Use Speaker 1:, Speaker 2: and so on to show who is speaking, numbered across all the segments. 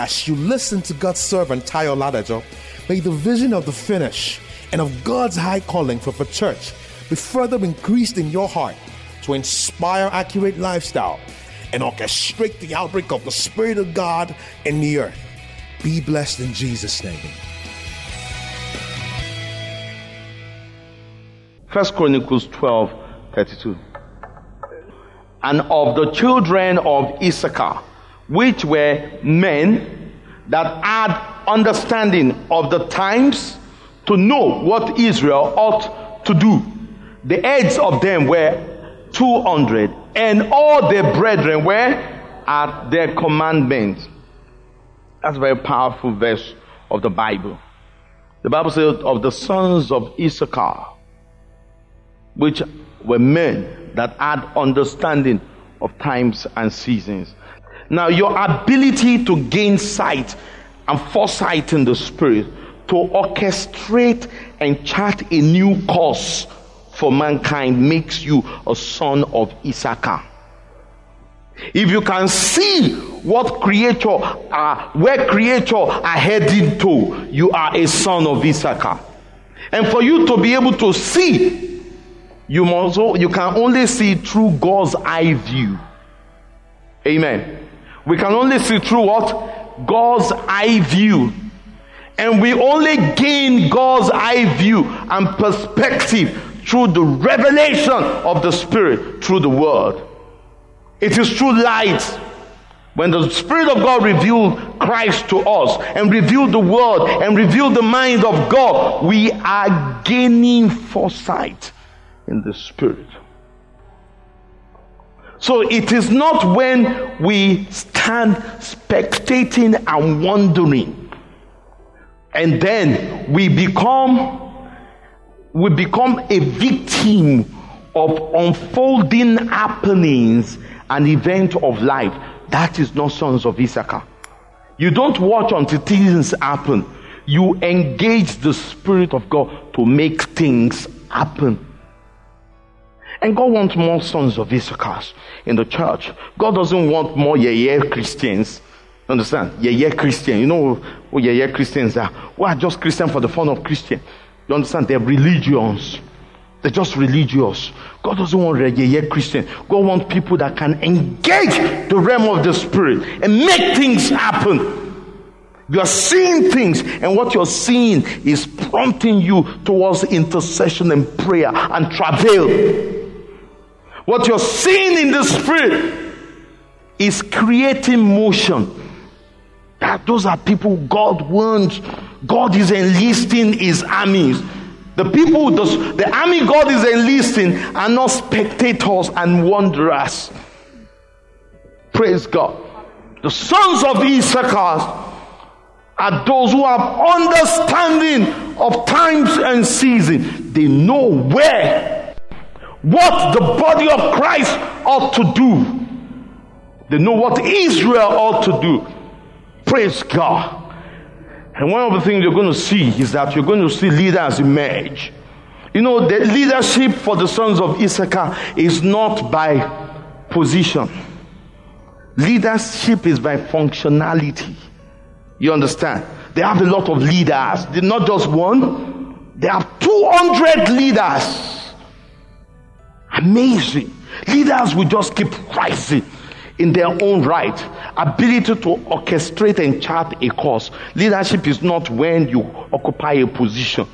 Speaker 1: As you listen to God's servant Tayo Ladajo, may the vision of the finish and of God's high calling for the church be further increased in your heart to inspire accurate lifestyle and orchestrate the outbreak of the Spirit of God in the earth. Be blessed in Jesus' name.
Speaker 2: First Chronicles 12 32. And of the children of Issachar, which were men that had understanding of the times to know what Israel ought to do. The heads of them were 200, and all their brethren were at their commandment. That's a very powerful verse of the Bible. The Bible says, of the sons of Issachar, which were men that had understanding of times and seasons. Now, your ability to gain sight and foresight in the spirit to orchestrate and chart a new course for mankind makes you a son of Issachar. If you can see what creator are, where creator are heading to, you are a son of Issachar. And for you to be able to see, you must you can only see through God's eye view. Amen. We can only see through what? God's eye view. And we only gain God's eye view and perspective through the revelation of the Spirit through the Word. It is through light. When the Spirit of God revealed Christ to us and revealed the Word and revealed the mind of God, we are gaining foresight in the Spirit. So it is not when we stand spectating and wondering, and then we become we become a victim of unfolding happenings and event of life. That is not sons of Issachar. You don't watch until things happen. You engage the Spirit of God to make things happen. And God wants more sons of Issachar in the church. God doesn't want more yeah Christians. Understand? Yeah yeah, Christian. You know who yeah Christians are? Who are just Christian for the fun of Christian. You understand? They're religions. They're just religious. God doesn't want yeah Christian. God wants people that can engage the realm of the spirit and make things happen. You are seeing things, and what you're seeing is prompting you towards intercession and prayer and travail. What you're seeing in the spirit is creating motion. That those are people God wants. God is enlisting his armies. The people, the, the army God is enlisting are not spectators and wanderers. Praise God. The sons of Issachar are those who have understanding of times and seasons. They know where what the body of Christ ought to do. They know what Israel ought to do. Praise God. And one of the things you're going to see is that you're going to see leaders emerge. You know, the leadership for the sons of Issachar is not by position. Leadership is by functionality. You understand? They have a lot of leaders. They're not just one. They have 200 leaders. Amazing. Leaders will just keep rising in their own right. Ability to orchestrate and chart a course. Leadership is not when you occupy a position.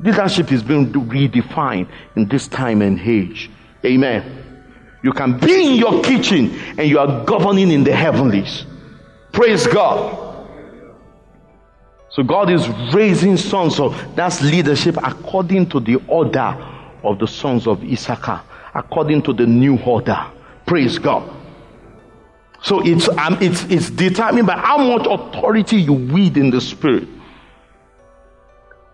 Speaker 2: Leadership is being redefined in this time and age. Amen. You can be in your kitchen and you are governing in the heavenlies. Praise God. So God is raising sons. So that's leadership according to the order of the sons of Issachar according to the new order. Praise God. So it's, um, it's, it's determined by how much authority you wield in the spirit.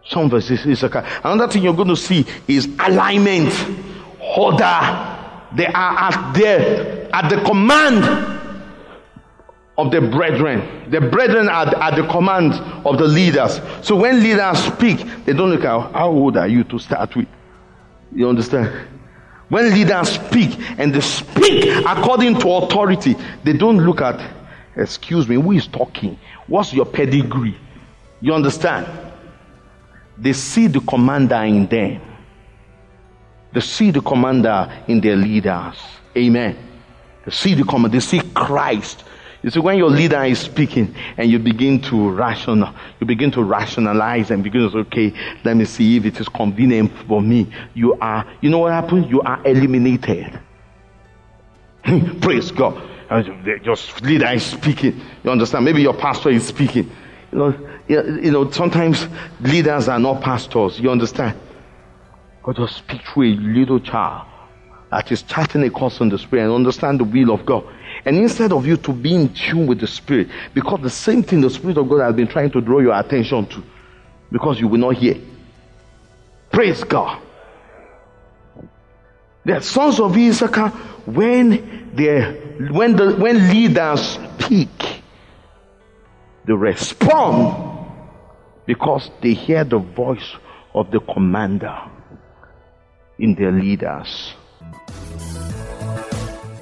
Speaker 2: Some verses Issachar. Another thing you're going to see is alignment, order. They are at their at the command of the brethren. The brethren are at the command of the leaders. So when leaders speak, they don't look at how old are you to start with. You understand? When leaders speak and they speak according to authority, they don't look at Excuse me, who is talking? What's your pedigree? You understand? They see the commander in them. They see the commander in their leaders. Amen. They see the commander, they see Christ. You see, when your leader is speaking and you begin to rational, you begin to rationalize and begin to say, okay, let me see if it is convenient for me. You are, you know what happens? You are eliminated. Praise God. Uh, your leader is speaking. You understand? Maybe your pastor is speaking. You know, you know, sometimes leaders are not pastors. You understand? God just speak through a little child that is charting a course in the spirit and understand the will of God. And instead of you to be in tune with the spirit, because the same thing the spirit of God has been trying to draw your attention to, because you will not hear. Praise God. The sons of Issachar, when they when the when leaders speak, they respond because they hear the voice of the commander in their leaders